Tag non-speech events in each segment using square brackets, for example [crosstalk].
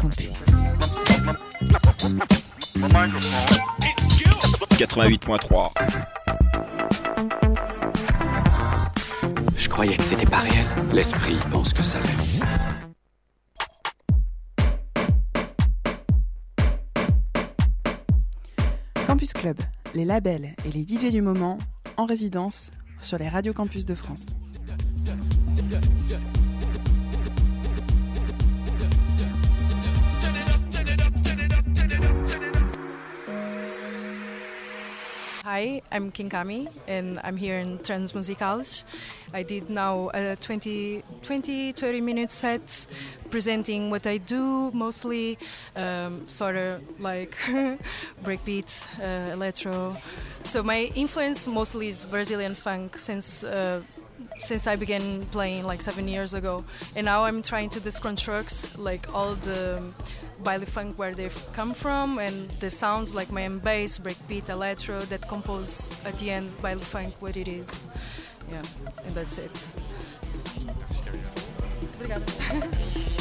Campus. 88.3. Je croyais que c'était pas réel. L'esprit pense que ça l'est. Campus Club, les labels et les DJ du moment en résidence sur les radios campus de France. Hi, I'm Kinkami and I'm here in Transmusicals. I did now a 20, 20 30 minute set presenting what I do, mostly um, sort of like [laughs] breakbeat, uh, electro. So my influence mostly is Brazilian funk since. Uh, since I began playing like seven years ago, and now I'm trying to deconstruct like all the baile funk where they've come from and the sounds like my bass, breakbeat, electro that compose at the end baile funk what it is. Yeah, and that's it. Obrigada. [laughs]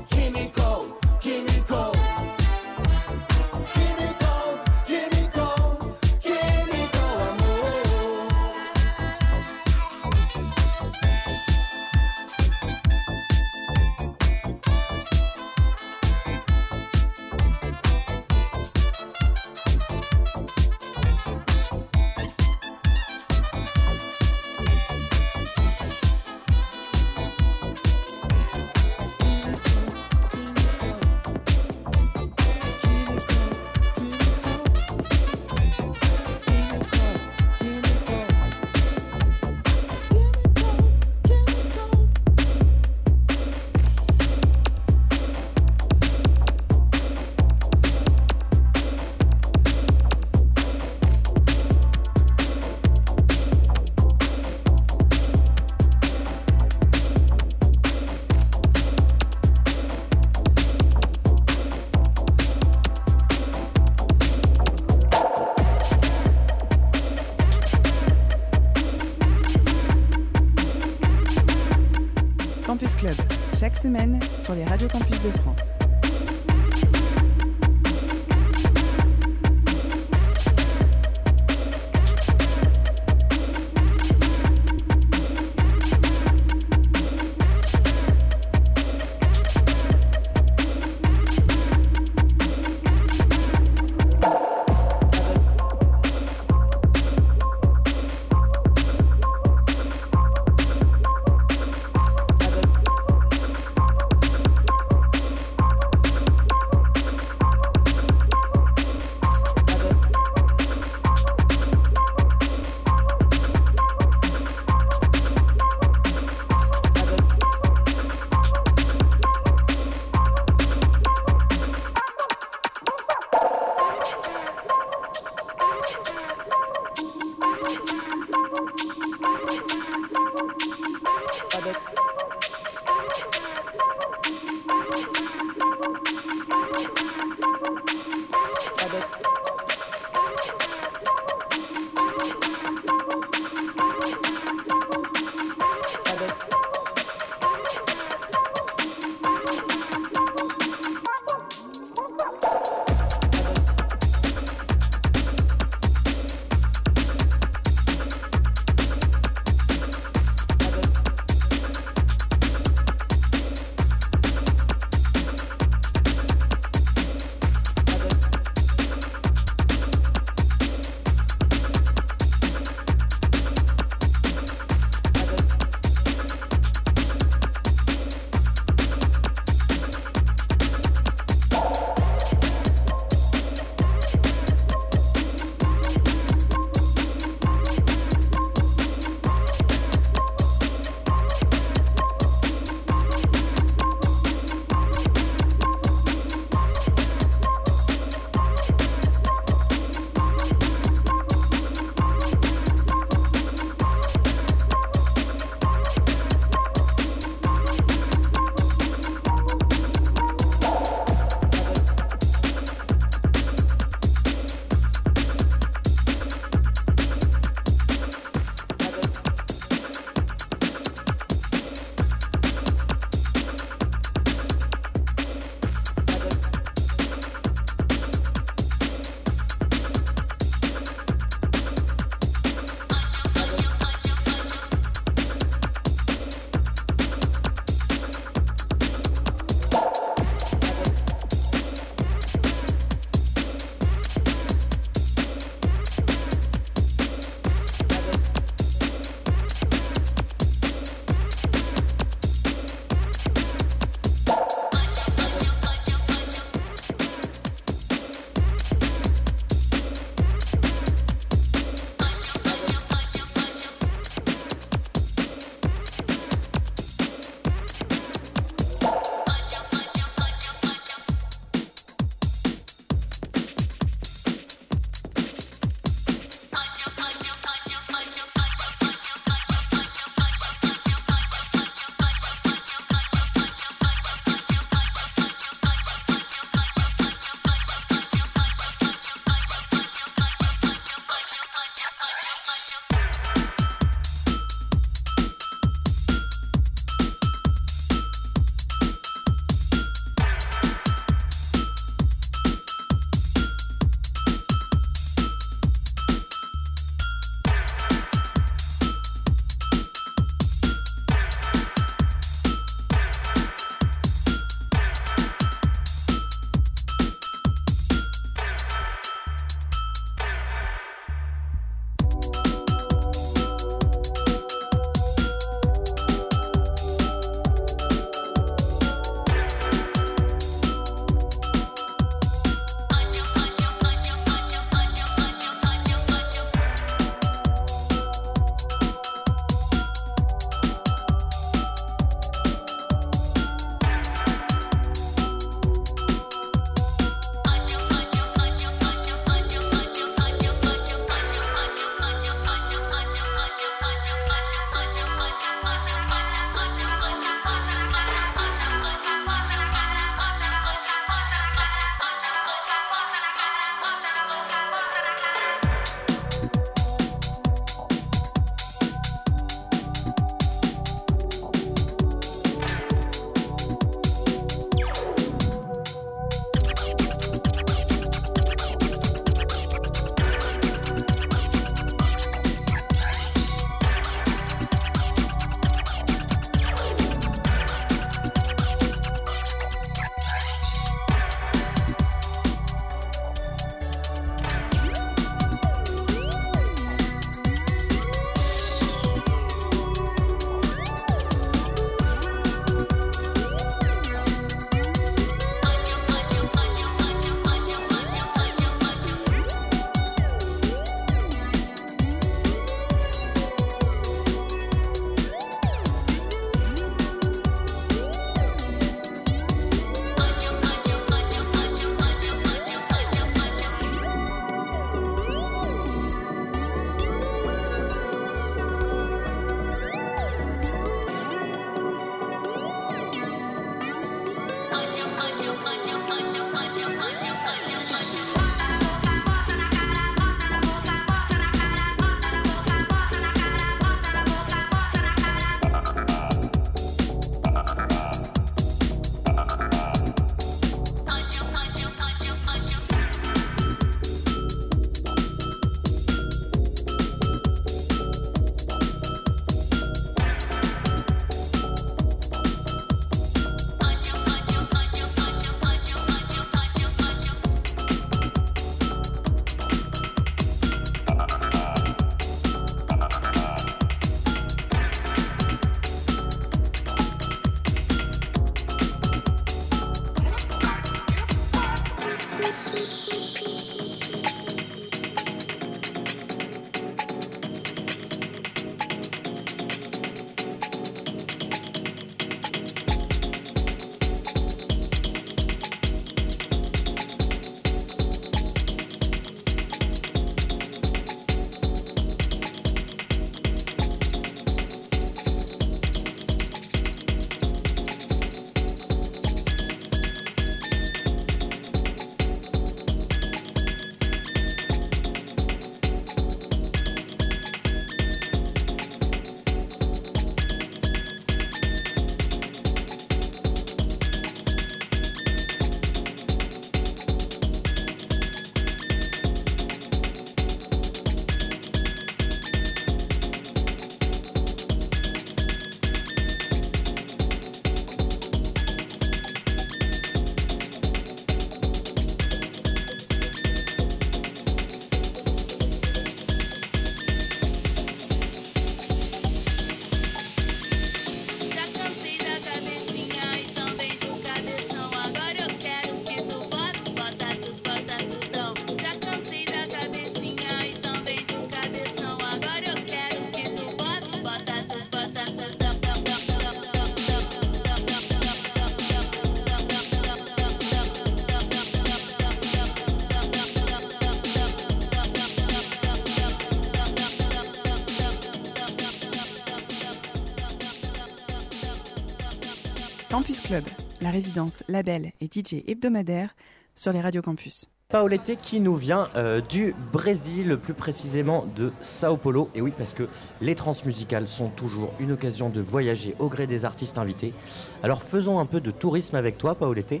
la résidence, label et DJ hebdomadaire sur les radios campus. Paolette qui nous vient euh, du Brésil, plus précisément de Sao Paulo. Et oui, parce que les transmusicales sont toujours une occasion de voyager au gré des artistes invités. Alors faisons un peu de tourisme avec toi, Paolette.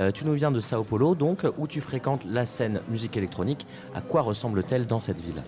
Euh, tu nous viens de Sao Paulo, donc où tu fréquentes la scène musique électronique. À quoi ressemble-t-elle dans cette ville?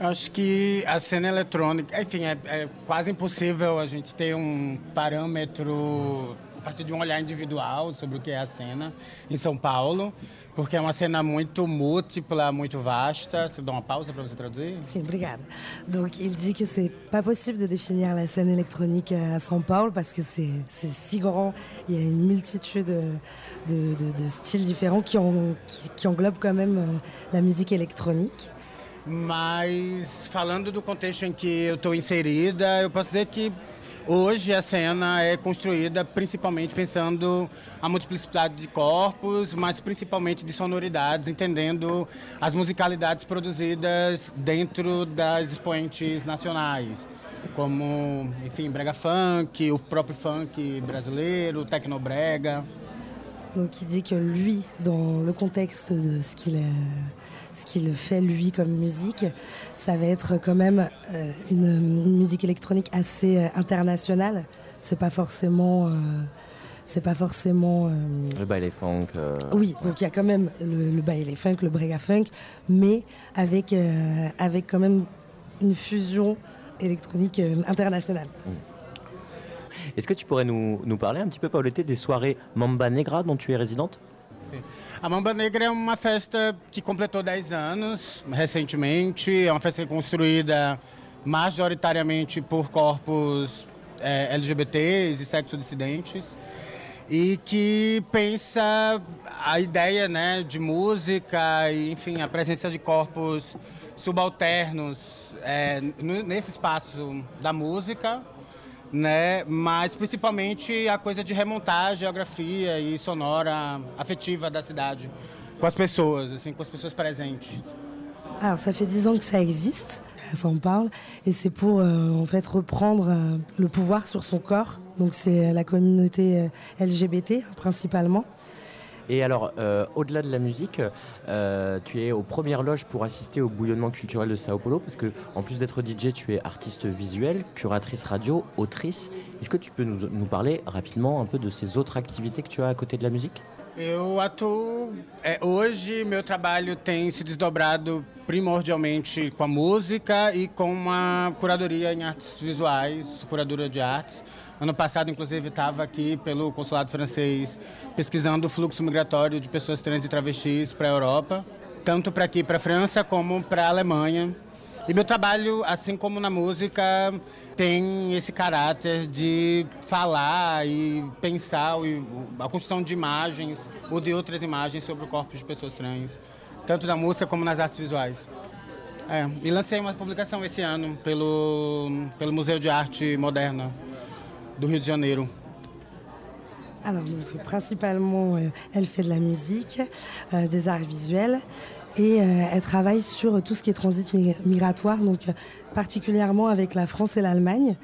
Acho que a cena eletrônica, enfim, é, é quase impossível a gente ter um parâmetro a partir de um olhar individual sobre o que é a cena em São Paulo, porque é uma cena muito múltipla, muito vasta. Você dá uma pausa para você traduzir Sim, obrigada. Donc il dit que c'est pas possible de définir la scène électronique à São Paulo parce que c'est si grand, il y a une multitude de, de, de styles différents qui, ont, qui, qui, englobent quand même euh, la musique électronique. Mas falando do contexto em que eu estou inserida, eu posso dizer que Hoje a cena é construída principalmente pensando a multiplicidade de corpos, mas principalmente de sonoridades, entendendo as musicalidades produzidas dentro das expoentes nacionais, como, enfim, brega funk, o próprio funk brasileiro, tecnobrega. Donc il dit que lui, dans le contexte de ce qu'il est ce qu'il fait lui comme musique, ça va être quand même euh, une, une, musique électronique assez euh, internationale. C'est pas forcément. Euh, c'est pas forcément. Euh, le baile funk. Euh, oui, donc il y a quand même le, le baile funk, le brega funk, mais avec, euh, avec quand même une fusion électronique internationale. Mm. Est-ce que tu pourrais nous, nous parler un petit peu, Paulette, des soirées Mamba Negra dont tu es résidente? A Mamba Negra é uma festa que completou 10 anos recentemente. É uma festa construída majoritariamente por corpos é, LGBTs e sexo dissidentes e que pensa a ideia né, de música e, enfim, a presença de corpos subalternos é, nesse espaço da música né? Mas principalmente a coisa de remontar a geografia e sonora afetiva da cidade com as pessoas, assim, com as pessoas presentes. Alors ça fait dix ans que ça existe, ça en parle, et c'est pour euh, en fait reprendre euh, le pouvoir sur son corps. Donc c'est la communauté euh, LGBT principalement. Et alors, euh, au-delà de la musique, euh, tu es aux premières loges pour assister au bouillonnement culturel de Sao Paulo, parce que en plus d'être DJ, tu es artiste visuel, curatrice radio, autrice. Est-ce que tu peux nous, parler rapidement un peu de ces autres activités que tu as à côté de la musique? Eu atuo. É, hoje, meu trabalho tem se desdobrado primordialmente com a música e com a curadoria em artes visuais, curadora de artes. Ano passado, inclusive, estava aqui pelo consulado francês pesquisando o fluxo migratório de pessoas trans e travestis para a Europa, tanto para aqui, para a França, como para a Alemanha. E meu trabalho, assim como na música, tem esse caráter de falar e pensar a construção de imagens ou de outras imagens sobre o corpo de pessoas trans, tanto na música como nas artes visuais. É, e lancei uma publicação esse ano pelo, pelo Museu de Arte Moderna du Rio de Janeiro. Alors, donc, principalement, euh, elle fait de la musique, euh, des arts visuels, et euh, elle travaille sur tout ce qui est transit migratoire, donc euh, particulièrement avec la France et l'Allemagne.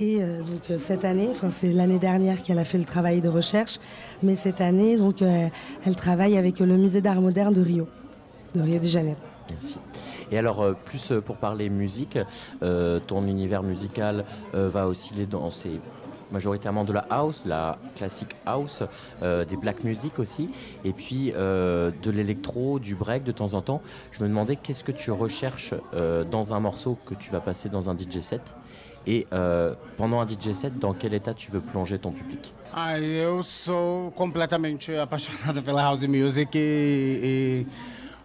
Et euh, donc cette année, enfin c'est l'année dernière qu'elle a fait le travail de recherche, mais cette année, donc elle travaille avec le musée d'art moderne de Rio, de Rio de Janeiro. Merci. Et alors, plus pour parler musique, ton univers musical va osciller dans ces majoritairement de la house, la classique house, euh, des black music aussi, et puis euh, de l'électro, du break de temps en temps. Je me demandais qu'est-ce que tu recherches euh, dans un morceau que tu vas passer dans un DJ set et euh, pendant un DJ set, dans quel état tu veux plonger ton public? Ah, eu sou completamente apaixonado pela house music e, e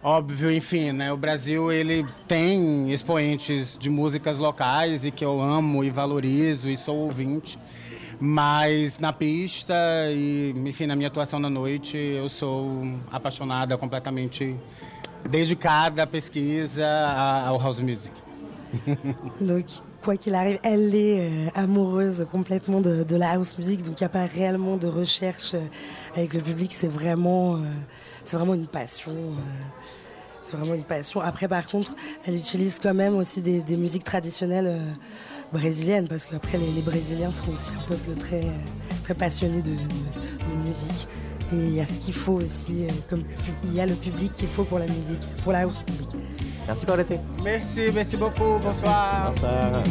óbvio, enfim, né? O Brasil ele tem expoentes de músicas locais e que eu amo e valorizo e sou ouvinte. Mas na pista e, enfim, na minha atuação na noite, eu sou apaixonada, completamente dedicada à pesquisa ao house music. [laughs] Donc, quoi qu'il arrive, elle est euh, amoureuse complètement de, la house music, donc il n'y a pas réellement de recherche euh, avec le public, c'est vraiment, euh, vraiment une passion. C'est vraiment une passion. Après, par contre, elle utilise quand même aussi des musiques traditionnelles brésilienne, parce qu'après les, les, Brésiliens sont aussi un peuple très, très passionné de, de, de musique. Et il y a ce qu'il faut aussi, comme il y a le public qu'il faut pour la musique, pour la house music. Merci Paulette. Merci, merci beaucoup. Bonsoir. Bonsoir.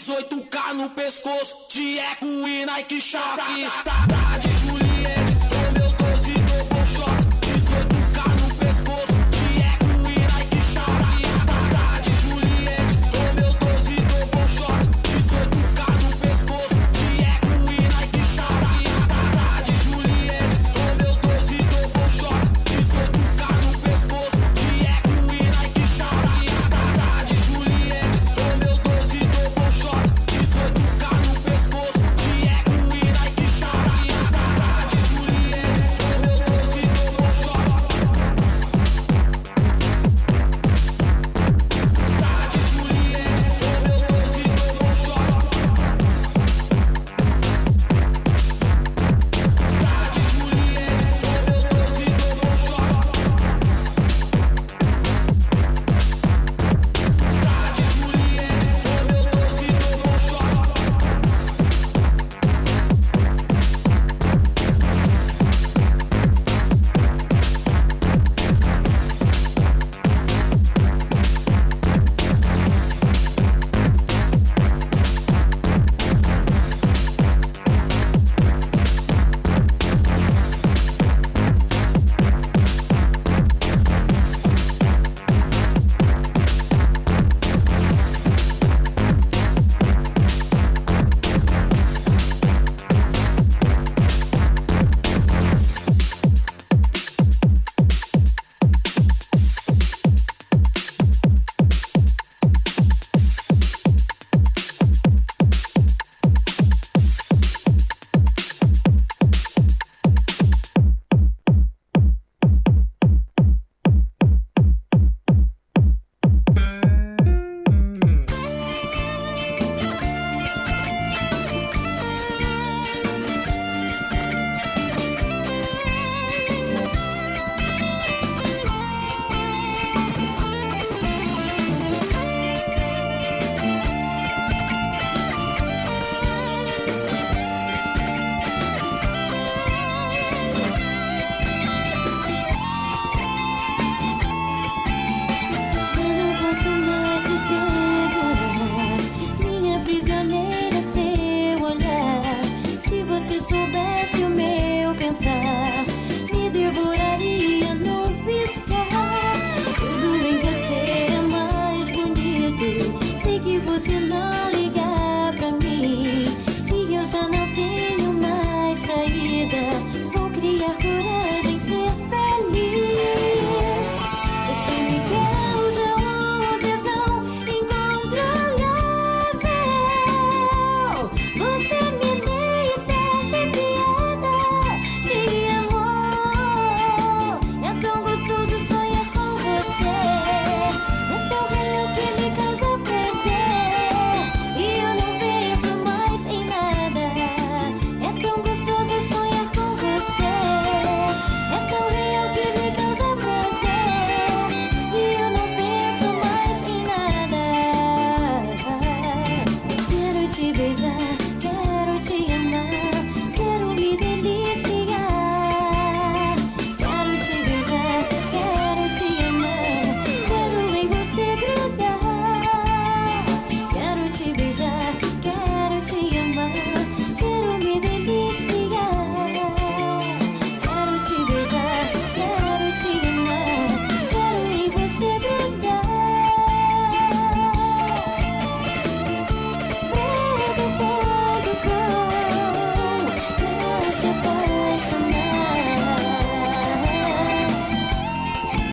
18k no pescoço, de eco e Nike Shock. Está de